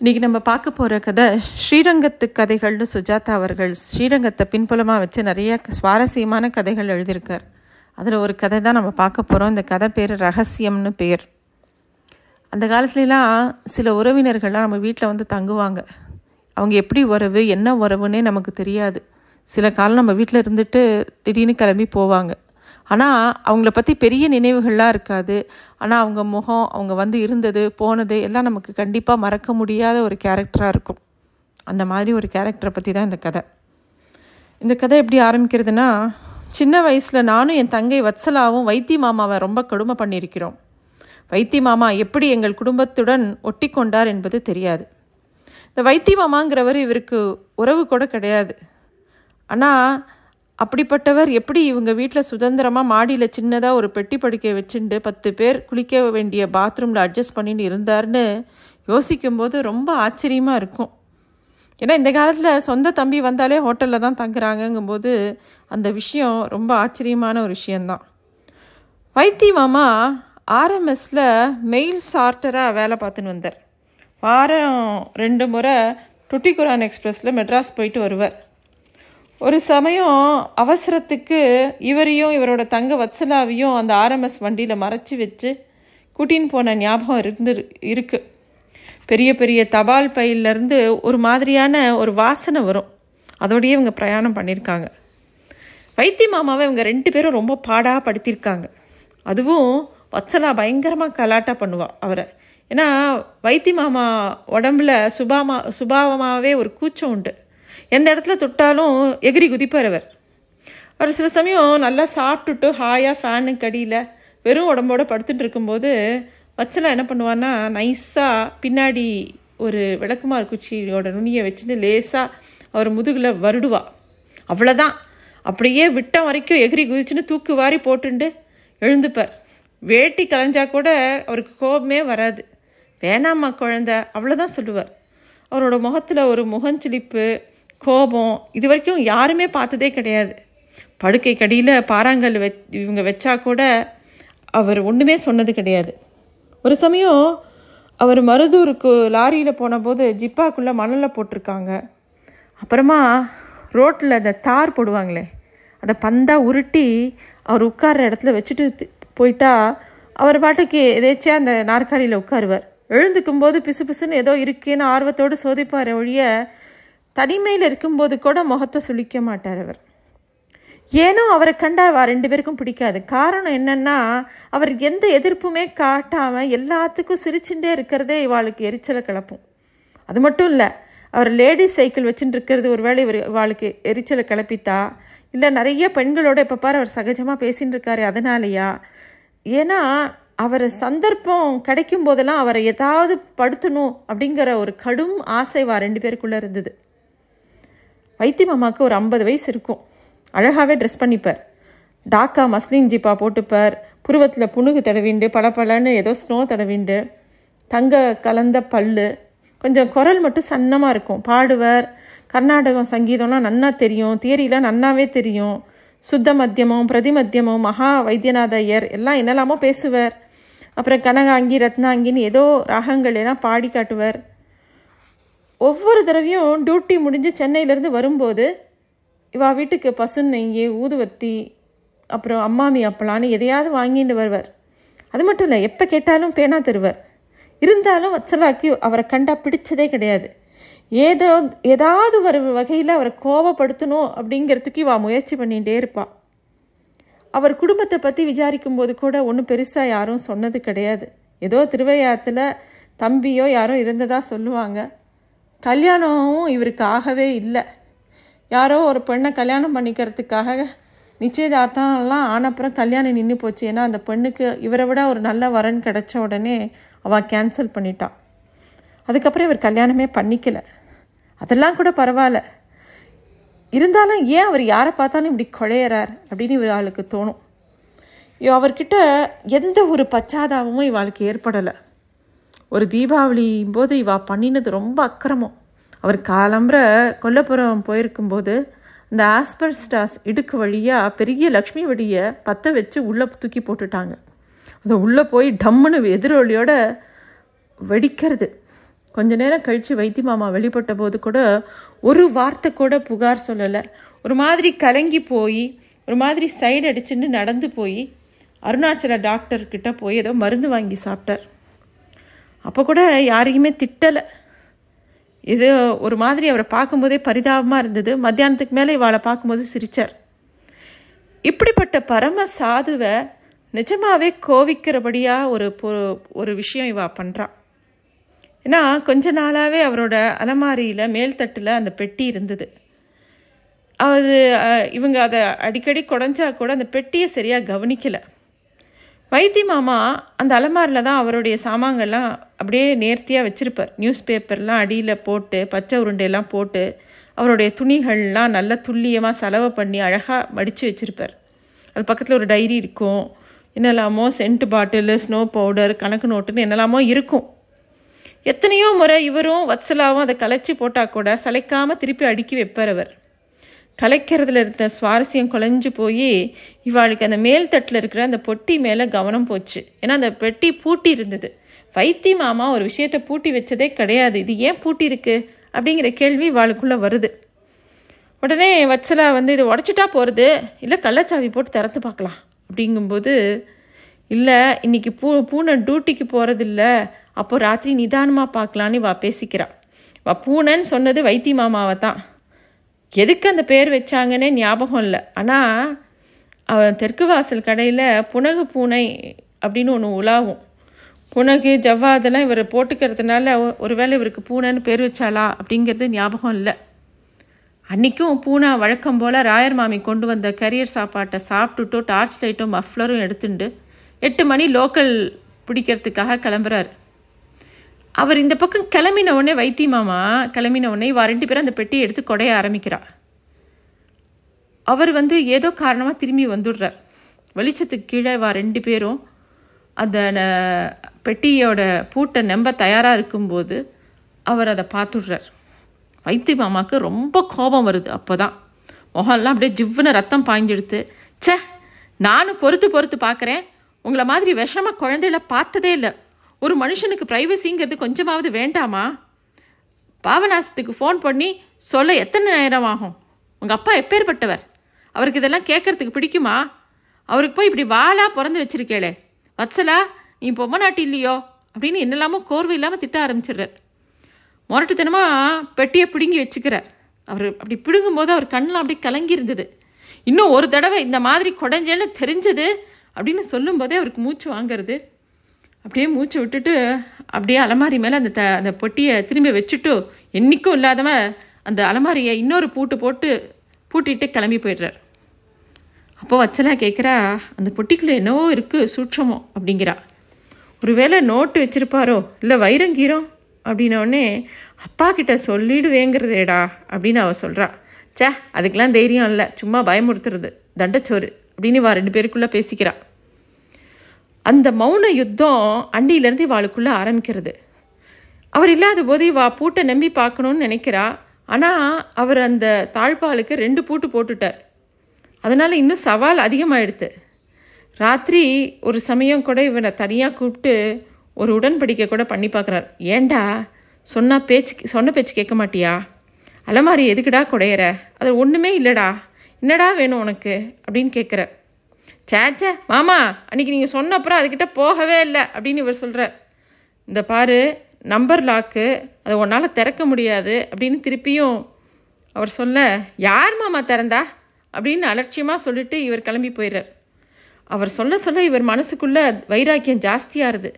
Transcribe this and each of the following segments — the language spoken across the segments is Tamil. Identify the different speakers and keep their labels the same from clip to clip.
Speaker 1: இன்றைக்கி நம்ம பார்க்க போகிற கதை ஸ்ரீரங்கத்து கதைகள்னு சுஜாதா அவர்கள் ஸ்ரீரங்கத்தை பின்புலமாக வச்சு நிறைய சுவாரஸ்யமான கதைகள் எழுதியிருக்கார். அதில் ஒரு கதை தான் நம்ம பார்க்க போகிறோம் இந்த கதை பேர் ரகசியம்னு பேர். அந்த காலத்துலலாம் சில உறவினர்கள்லாம் நம்ம வீட்டில் வந்து தங்குவாங்க. அவங்க எப்படி உறவு என்ன உறவுன்னே நமக்கு தெரியாது. சில காலம் நம்ம வீட்டில் இருந்துட்டு திடீர்னு கிளம்பி போவாங்க. ஆனால் அவங்கள பற்றி பெரிய நினைவுகள்லாம் இருக்காது. ஆனால் அவங்க முகம் அவங்க வந்து இருந்தது போனது எல்லாம் நமக்கு கண்டிப்பாக மறக்க முடியாத ஒரு கேரக்டராக இருக்கும். அந்த மாதிரி ஒரு கேரக்டரை பற்றி தான் இந்த கதை. இந்த கதை எப்படி ஆரம்பிக்கிறதுனா சின்ன வயசில் நானும் என் தங்கை வத்சலாவும் வைத்தி மாமாவை ரொம்ப கொடுமை பண்ணியிருக்கிறோம். வைத்தி மாமா எப்படி எங்கள் குடும்பத்துடன் ஒட்டி கொண்டார் என்பது தெரியாது. இந்த வைத்தி மாமாங்கிறவர் இவருக்கு உறவு கூட கிடையாது. ஆனால் அப்படிப்பட்டவர் எப்படி இவங்க வீட்டில் சுதந்திரமாக மாடியில் சின்னதாக ஒரு பெட்டி படுக்கை வச்சுட்டு பத்து பேர் குளிக்க வேண்டிய பாத்ரூமில் அட்ஜஸ்ட் பண்ணிட்டு இருந்தார்னு யோசிக்கும்போது ரொம்ப ஆச்சரியமாக இருக்கும். ஏன்னா இந்த காலத்தில் சொந்த தம்பி வந்தாலே ஹோட்டலில் தான் தங்குறாங்கங்கும்போது அந்த விஷயம் ரொம்ப ஆச்சரியமான ஒரு விஷயந்தான் வைத்தி மாமா ஆர்எம்எஸில் மெயில் சார்ட்டராக வேலை பார்த்துன்னு வந்தார். வாரம் ரெண்டு முறை டுட்டிகுரான் எக்ஸ்பிரஸில் மெட்ராஸ் போயிட்டு வருவார். ஒரு சமயம் அவசரத்துக்கு இவரையும் இவரோட தங்க வத்சலாவையும் அந்த ஆர்எம்எஸ் வண்டியில் மறைச்சி வச்சு கூட்டின்னு போன ஞாபகம் இருந்து இருக்கு. பெரிய பெரிய தபால் பையிலேருந்து ஒரு மாதிரியான ஒரு வாசனை வரும். அதோடையே இவங்க பிரயாணம் பண்ணியிருக்காங்க வைத்திய மாமாவை இவங்க ரெண்டு பேரும் ரொம்ப பாடாக படுத்தியிருக்காங்க அதுவும் வத்சலா பயங்கரமாக கலாட்டா பண்ணுவாள் அவரை. ஏன்னா வைத்தி மாமா உடம்புல சுபாமா சுபாவமாகவே ஒரு கூச்சம் உண்டு. எந்த இடத்துல தொட்டாலும் எகிரி குதிப்பார் அவர். அவர் சில சமயம் நல்லா சாப்பிட்டுட்டு ஹாயாக ஃபேனுக்கு அடியில் வெறும் உடம்போட படுத்துட்டு இருக்கும்போது வச்சலாம் என்ன பண்ணுவான்னா நைஸாக பின்னாடி ஒரு விளக்குமாறு குச்சியோட நுனியை வச்சுன்னு லேசாக அவர் முதுகில் வருடுவா. அவ்வளோதான் அப்படியே விட்டம் வரைக்கும் எகிரி குதிச்சுன்னு தூக்கு வாரி போட்டுண்டு எழுந்துப்பார். வேட்டி கலைஞ்சா கூட அவருக்கு கோபமே வராது. வேணாம்மா குழந்த அவ்வளோதான் சொல்லுவார். அவரோட முகத்தில் ஒரு முகஞ்சிலிப்பு கோபம் இது வரைக்கும் யாருமே பார்த்ததே கிடையாது. படுக்கை கடியில் பாறாங்கல் வெ இவங்க வச்சா கூட அவர் ஒன்றுமே சொன்னது கிடையாது. ஒரு சமயம் அவர் மருதூருக்கு லாரியில் போனபோது ஜிப்பாக்குள்ளே மணலில் போட்டிருக்காங்க. அப்புறமா ரோட்டில் அந்த தார் போடுவாங்களே அதை பந்தாக உருட்டி அவர் உட்கார்ற இடத்துல வச்சுட்டு போயிட்டா அவர் பாட்டுக்கு எதேச்சியாக அந்த நாற்காலியில் உட்காருவார். எழுந்துக்கும் போது பிசு பிசுன்னு ஏதோ இருக்கேன்னு ஆர்வத்தோடு சோதிப்பார் ஒழிய தனிமையில் இருக்கும்போது கூட முகத்தை சுழிக்க மாட்டார் அவர். ஏனோ அவரை கண்டா அவ ரெண்டு பேருக்கும் பிடிக்காது. காரணம் என்னன்னா அவர் எந்த எதிர்ப்புமே காட்டாமல் எல்லாத்துக்கும் சிரிச்சுட்டே இருக்கிறதே இவாளுக்கு எரிச்சலை கிளப்பும். அது மட்டும் இல்லை அவர் லேடிஸ் சைக்கிள் வச்சுட்டு இருக்கிறது ஒரு வேளை இவர் இவாளுக்கு எரிச்சலை கிளப்பித்தா இல்லை நிறைய பெண்களோட இப்போ பாரு அவர் சகஜமாக பேசின்னு இருக்காரு அதனாலயா? ஏன்னா அவர் சந்தர்ப்பம் கிடைக்கும் போதெல்லாம் அவரை ஏதாவது படுத்தணும் அப்படிங்கிற ஒரு கடும் ஆசை வா ரெண்டு பேருக்குள்ளே இருந்தது. வைத்தி மாமாவுக்கு ஒரு ஐம்பது வயசு இருக்கும். அழகாகவே ட்ரெஸ் பண்ணிப்பார். டாக்கா மஸ்லின் ஜிப்பா போட்டுப்பார். புருவத்தில் புணுகு தடவிண்டு பளபளன்னு ஏதோ ஸ்னோ தடவிண்டு தங்க கலந்த பல்லு. கொஞ்சம் குரல் மட்டும் சன்னமாக இருக்கும். பாடுவார். கர்நாடகம் சங்கீதம்லாம் நன்னா தெரியும். தியரிலாம் நன்னாவே தெரியும். சுத்த மத்தியமம் பிரதிமத்தியமம் மகா வைத்தியநாத ஐயர் எல்லாம் என்னெல்லாமோ பேசுவார். அப்புறம் கனகாங்கி ரத்னாங்கின்னு ஏதோ ராகங்கள் எல்லாம் பாடி காட்டுவார். ஒவ்வொரு தடவையும் டியூட்டி முடிஞ்சு சென்னையிலேருந்து வரும்போது இவா வீட்டுக்கு பசு நெய் ஊதுவத்தி அப்புறம் அம்மாமி அப்பலான்னு எதையாவது வாங்கிட்டு வருவார். அது மட்டும் இல்லை எப்போ கேட்டாலும் பேனா தருவார். இருந்தாலும் வச்சலாக்கி அவரை கண்டா பிடிச்சதே கிடையாது. ஏதோ ஏதாவது ஒரு வகையில் அவரை கோவப்படுத்தணும் அப்படிங்கிறதுக்கு இவா முயற்சி பண்ணிகிட்டே இருப்பாள் அவர் குடும்பத்தை பற்றி விசாரிக்கும் போது கூட ஒன்றும் பெருசாக யாரும் சொன்னது கிடையாது. ஏதோ திருவையாத்தில் தம்பியோ யாரோ இருந்ததாக சொல்லுவாங்க. கல்யாணமும் இவருக்கு ஆகவே இல்லை. யாரோ ஒரு பெண்ணை கல்யாணம் பண்ணிக்கிறதுக்காக நிச்சயதார்த்தம்லாம் ஆனப்புறம் கல்யாணம் நின்று போச்சு. ஏன்னா அந்த பெண்ணுக்கு இவரை விட ஒரு நல்ல வரன் கிடச்ச உடனே அவள் கேன்சல் பண்ணிட்டான் அதுக்கப்புறம் இவர் கல்யாணமே பண்ணிக்கல. அதெல்லாம் கூட பரவாயில்ல. இருந்தாலும் ஏன் அவர் யாரை பார்த்தாலும் இப்படி குழையிறார் அப்படின்னு இவர் ஆளுக்கு தோணும். அவர்கிட்ட எந்த ஒரு பச்சாதாபமும் இவாளுக்கு ஏற்படலை. ஒரு தீபாவளியும் போது இவா பண்ணினது ரொம்ப அக்கிரமம். அவர் காலம்புற கொல்லப்புறம் போயிருக்கும்போது இந்த ஆஸ்பர்ஸ்டாஸ் இடுக்கு வழியாக பெரிய லக்ஷ்மி வெடியை பற்ற வச்சு உள்ளே தூக்கி போட்டுட்டாங்க. அதை உள்ளே போய் டம்முன்னு எதிரொலியோட வெடிக்கிறது. கொஞ்ச நேரம் கழித்து வைத்தி மாமா வெளிப்பட்ட போது கூட ஒரு வார்த்தை கூட புகார் சொல்லலை. ஒரு மாதிரி கலங்கி போய் ஒரு மாதிரி சைடு அடிச்சுன்னு நடந்து போய் அருணாச்சல டாக்டர்கிட்ட போய் ஏதோ மருந்து வாங்கி சாப்பிட்டார். அப்போ கூட யாரையுமே திட்டலை. இது ஒரு மாதிரி அவரை பார்க்கும்போதே பரிதாபமாக இருந்தது. மத்தியானத்துக்கு மேலே இவாளை பார்க்கும்போது சிரித்தார் இப்படிப்பட்ட பரம சாதுவை நிஜமாகவே கோவிக்கிறபடியாக ஒரு பொ- ஒரு விஷயம் இவா பண்ணுறா ஏன்னா கொஞ்ச நாளாகவே அவரோட அலமாரியில் மேல்தட்டில் அந்த பெட்டி இருந்தது. அது இவங்க அதை அடிக்கடி குடஞ்சா கூட அந்த பெட்டியை சரியாக கவனிக்கலை. வைத்தி மாமா அந்த அலமாரியில் தான் அவருடைய சாமான்கள்லாம் அப்படியே நேர்த்தியாக வச்சுருப்பார். நியூஸ் பேப்பர்லாம் அடியில் போட்டு பச்சை உருண்டையெல்லாம் போட்டு அவருடைய துணிகள்லாம் நல்ல துல்லியமாக செலவு பண்ணி அழகாக மடித்து வச்சுருப்பார். அது பக்கத்தில் ஒரு டைரி இருக்கும். என்னெல்லாமோ சென்ட் பாட்டிலு ஸ்னோ பவுடர் கணக்கு நோட்டுன்னு என்னெல்லாமோ இருக்கும். எத்தனையோ முறை இவரும் வத்சலாவும் அதை கலைச்சி போட்டால் கூட சளைக்காமல் திருப்பி அடுக்கி வைப்பார் அவர். கலைக்கிறதுல இருந்த சுவாரஸ்யம் குலைஞ்சு போய் இவாளுக்கு அந்த மேல் தட்டில் இருக்கிற அந்த பொட்டி மேலே கவனம் போச்சு. ஏன்னா அந்த பெட்டி பூட்டி இருந்தது. வைத்தி மாமா ஒரு விஷயத்தை பூட்டி வச்சதே கிடையாது. இது ஏன் பூட்டி இருக்கு? அப்படிங்கிற கேள்வி இவாளுக்குள்ளே வருது. உடனே வச்சலா வந்து இது உடச்சிட்டா போகிறது இல்லை கள்ளச்சாவி போட்டு திறந்து பார்க்கலாம். அப்படிங்கும்போது இல்லை இன்னைக்கு பூ பூனை டியூட்டிக்கு போகிறதில்ல அப்போது ராத்திரி நிதானமாக பார்க்கலான்னு வா பேசிக்கிறா. வா பூனைன்னு சொன்னது வைத்தி மாமாவை தான். எதுக்கு அந்த பேர் வச்சாங்கன்னே ஞாபகம் இல்லை. ஆனால் அவன் தெற்கு வாசல் கடையில் புனகு பூனை அப்படின்னு ஒன்று உலாவும். புனகு ஜவ்வா அதெல்லாம் இவர் போட்டுக்கிறதுனால ஒருவேளை இவருக்கு பூனைன்னு பேர் வச்சாளா அப்படிங்கிறது ஞாபகம் இல்லை. அன்றைக்கும் பூனா வழக்கம் போல் ராயர் மாமி கொண்டு வந்த கரியர் சாப்பாட்டை சாப்பிட்டுட்டோ டார்ச் லைட்டும் மஃப்ளரும் எடுத்துண்டு எட்டு மணி லோக்கல் பிடிக்கிறதுக்காக கிளம்புறாரு. அவர் இந்த பக்கம் கிளம்பின உடனே வைத்தி மாமா கிளம்பின உடனே இவா ரெண்டு பேரும் அந்த பெட்டியை எடுத்து கொடைய ஆரம்பிக்கிறார் அவர் வந்து ஏதோ காரணமாக திரும்பி வந்துடுறார். வெளிச்சத்துக்கு கீழே வா ரெண்டு பேரும் அந்த பெட்டியோட பூட்டை நம்ப தயாராக இருக்கும்போது அவர் அதை பார்த்துடுறார். வைத்தி மாமாவுக்கு ரொம்ப கோபம் வருது அப்போ தான் முகம்லாம் அப்படியே ஜிவ்வுன்னு ரத்தம் பாய்ஞ்செடுத்து ச்சே நானும் பொறுத்து பொறுத்து பார்க்குறேன். உங்களை மாதிரி விஷமாக குழந்தைகள பார்த்ததே இல்லை. ஒரு மனுஷனுக்கு ப்ரைவசிங்கிறது கொஞ்சமாவது வேண்டாமா? பாவநாசத்துக்கு ஃபோன் பண்ணி சொல்ல எத்தனை நேரம் ஆகும்? உங்கள் அப்பா எப்பேற்பட்டவர்? அவருக்கு இதெல்லாம் கேட்கறதுக்கு பிடிக்குமா? அவருக்கு போய் இப்படி வாழா பிறந்து வச்சிருக்கேளே. வத்சலா நீ பொம்மை நாட்டு இல்லையோ? அப்படின்னு என்னெல்லாமோ கோர்வை இல்லாமல் திட்ட ஆரம்பிச்சிடுறார். முரட்டுத்தனமாக பெட்டியை பிடுங்கி வச்சுக்கிறார். அவர் அப்படி பிடுங்கும் போது அவர் கண்ணெலாம் அப்படியே கலங்கி இருந்தது. இன்னும் ஒரு தடவை இந்த மாதிரி குடஞ்சேன்னு தெரிஞ்சது அப்படின்னு சொல்லும்போதே அவருக்கு மூச்சு வாங்கிறது. அப்படியே மூச்சு விட்டுட்டு அப்படியே அலமாரி மேலே அந்த த அந்த பொட்டியை திரும்பி வச்சுட்டு என்றைக்கும் இல்லாதவன் அந்த அலமாரியை இன்னொரு பூட்டு போட்டு பூட்டிட்டு கிளம்பி போயிடுறார். அப்போ வச்சலா கேட்குறா அந்த பொட்டிக்குள்ளே என்னவோ இருக்குது சூட்சமோ அப்படிங்கிறா. ஒருவேளை நோட்டு வச்சுருப்பாரோ இல்லை வைரங்கீரம் அப்படின்னோடனே அப்பா கிட்ட சொல்லிடுவேங்கிறதேடா அப்படின்னு அவ சொல்கிறா ச்சே அதுக்கெலாம் தைரியம் இல்லை சும்மா பயமுறுத்துறது தண்டச்சோறு அப்படின்னு வா ரெண்டு பேருக்குள்ளே பேசிக்கிறா. அந்த மௌன யுத்தம் அண்டியிலேருந்து இவாளுக்குள்ளே ஆரம்பிக்கிறது. அவர் இல்லாத போது இவா பூட்டை நம்பி பார்க்கணும்னு நினைக்கிறா. ஆனால் அவர் அந்த தாழ்பாலுக்கு ரெண்டு பூட்டு போட்டுட்டார். அதனால் இன்னும் சவால் அதிகமாயிடுது ராத்திரி ஒரு சமயம் கூட இவனை தனியாக கூப்பிட்டு ஒரு உடன்படிக்கை கூட பண்ணி பார்க்குறார். ஏண்டா? சொன்னால் பேச்சு சொன்ன பேச்சு கேட்க மாட்டியா? அலமாரி எதுக்குடா குடையிற? அது ஒன்றுமே இல்லைடா. என்னடா வேணும் உனக்கு? அப்படின்னு கேட்குறார். சேச்சே மாமா அன்னைக்கு நீங்கள் சொன்ன அப்புறம் அதுக்கிட்ட போகவே இல்லை அப்படின்னு இவர் சொல்கிறார் இந்த பாரு நம்பர் லாக்கு அதை உன்னால் திறக்க முடியாது அப்படின்னு திருப்பியும் அவர் சொல்ல யார் மாமா திறந்தா? அப்படின்னு அலட்சியமாக சொல்லிட்டு இவர் கிளம்பி போயிடுறார் அவர் சொல்ல சொல்ல இவர் மனசுக்குள்ளே வைராக்கியம் ஜாஸ்தியாகுது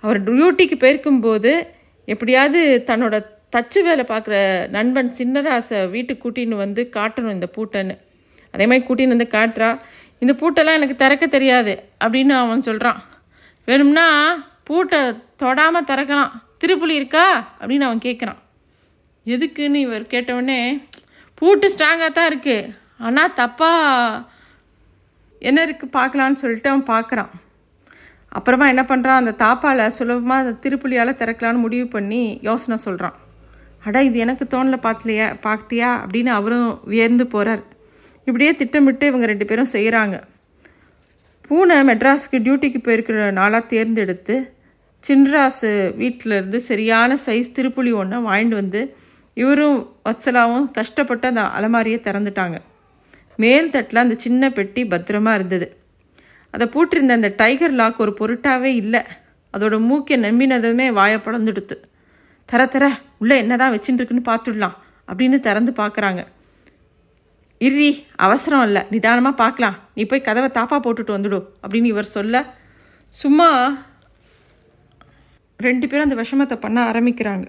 Speaker 1: அவர் டியூட்டிக்கு போயிருக்கும்போது எப்படியாவது தன்னோட தச்சு வேலை பார்க்குற நண்பன் சின்னராசை வீட்டுக்கு கூட்டின்னு வந்து காட்டணும் இந்த பூட்டைன்னு. அதே மாதிரி கூட்டின்னு வந்து காட்டுறா. இந்த பூட்டெல்லாம் எனக்கு திறக்க தெரியாது அப்படின்னு அவன் சொல்கிறான் வேணும்னா பூட்டை தொடாமல் திறக்கலாம். திருப்புளி இருக்கா? அப்படின்னு அவன் கேட்குறான் எதுக்குன்னு இவர் கேட்டவுடனே பூட்டு ஸ்ட்ராங்காக தான் இருக்குது ஆனால் தப்பாக என்ன இருக்குது பார்க்கலான்னு சொல்லிட்டு அவன் பார்க்குறான். அப்புறமா என்ன பண்ணுறான் அந்த தாப்பால் சுலபமாக அந்த திருப்புலியால் திறக்கலான்னு முடிவு பண்ணி யோசனை சொல்கிறான் அடா இது எனக்கு தோணல பார்த்துலையா பார்த்தியா அப்படின்னு அவரும் வியர்ந்து போகிறார் இப்படியே திட்டமிட்டு இவங்க ரெண்டு பேரும் செய்கிறாங்க பூனை மெட்ராஸ்க்கு டியூட்டிக்கு போயிருக்கிற நாளாக தேர்ந்தெடுத்து சின்ராசு வீட்டில் இருந்து சரியான சைஸ் திருப்புளி ஒன்று வாங்கிட்டு வந்து இவரும் வத்சலாவும் கஷ்டப்பட்டு அந்த அலமாரியை திறந்துட்டாங்க. மேல் தட்டில் அந்த சின்ன பெட்டி பத்திரமா இருந்தது. அதை பூட்டிருந்த அந்த டைகர் லாக் ஒரு பொருட்டாகவே இல்லை. அதோட மூக்கை நம்பினதுமே வாயை படந்துடுத்து தர தர உள்ளே என்னதான் வச்சுட்டு இருக்குன்னு பார்த்துடலாம் அப்படின்னு திறந்து பார்க்குறாங்க. இர்ரி அவசரம் இல்லை. நிதானமாக பார்க்கலாம் நீ போய் கதவை தாப்பா போட்டுட்டு வந்துடு அப்படின்னு இவர் சொல்ல சும்மா ரெண்டு பேரும் அந்த விஷமத்தை பண்ண ஆரம்பிக்கிறாங்க.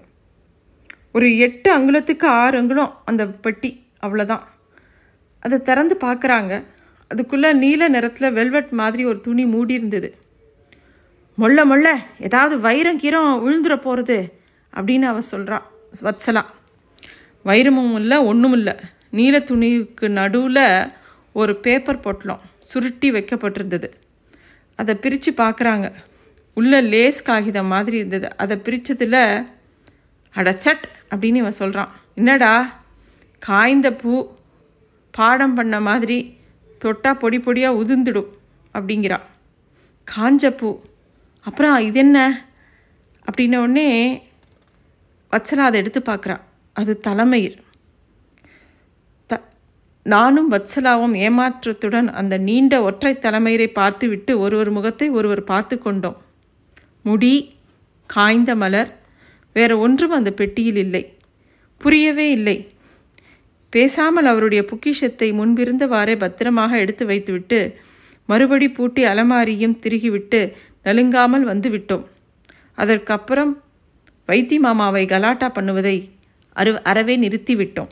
Speaker 1: ஒரு எட்டு அங்குலத்துக்கு ஆறு அங்குலம் அந்த பெட்டி அவ்வளோதான் அதை திறந்து பார்க்குறாங்க. அதுக்குள்ளே நீல நிறத்தில் வெல்வெட் மாதிரி ஒரு துணி மூடி இருந்தது. மொள்ள மொள்ள ஏதாவது வைரம் கீரம் விழுந்துட போகிறது அப்படின்னு அவ சொல்கிறா வத்சலா. வைரமும் இல்லை ஒன்றும் இல்லை. நீல துணிக்கு நடுவில் ஒரு பேப்பர் பொட்டலம் சுருட்டி வைக்கப்பட்டிருந்தது. அதை பிரித்து பார்க்குறாங்க உள்ள லேஸ் காகிதம் மாதிரி இருந்தது. அதை பிரித்ததில் அடச்சட் அப்படின்னு இவன் சொல்கிறான் என்னடா? காய்ந்த பூ பாடம் பண்ண மாதிரி தொட்டால் பொடி பொடியாக உதிர்ந்துடும் அப்படிங்கிறான். காஞ்ச பூ. அப்புறம் இது என்ன? அப்படின்ன உடனே வச்சலா அதை எடுத்து பார்க்குறா அது தலைமயிர். நானும் வத்சலாவும் ஏமாற்றத்துடன் அந்த நீண்ட ஒற்றை தலைமையரை பார்த்துவிட்டு ஒருவர் முகத்தை ஒருவர் பார்த்து கொண்டோம். முடி காய்ந்த மலர் வேற ஒன்றும் அந்த பெட்டியில் இல்லை. புரியவே இல்லை. பேசாமல் அவருடைய பொக்கிஷத்தை முன்பிருந்தவாறே பத்திரமாக எடுத்து வைத்துவிட்டு மறுபடி பூட்டி அலமாரியும் திருகிவிட்டு நலுங்காமல் வந்துவிட்டோம். அதற்கப்புறம் வைத்தி மாமாவை கலாட்டா பண்ணுவதை அரு அறவே நிறுத்திவிட்டோம்.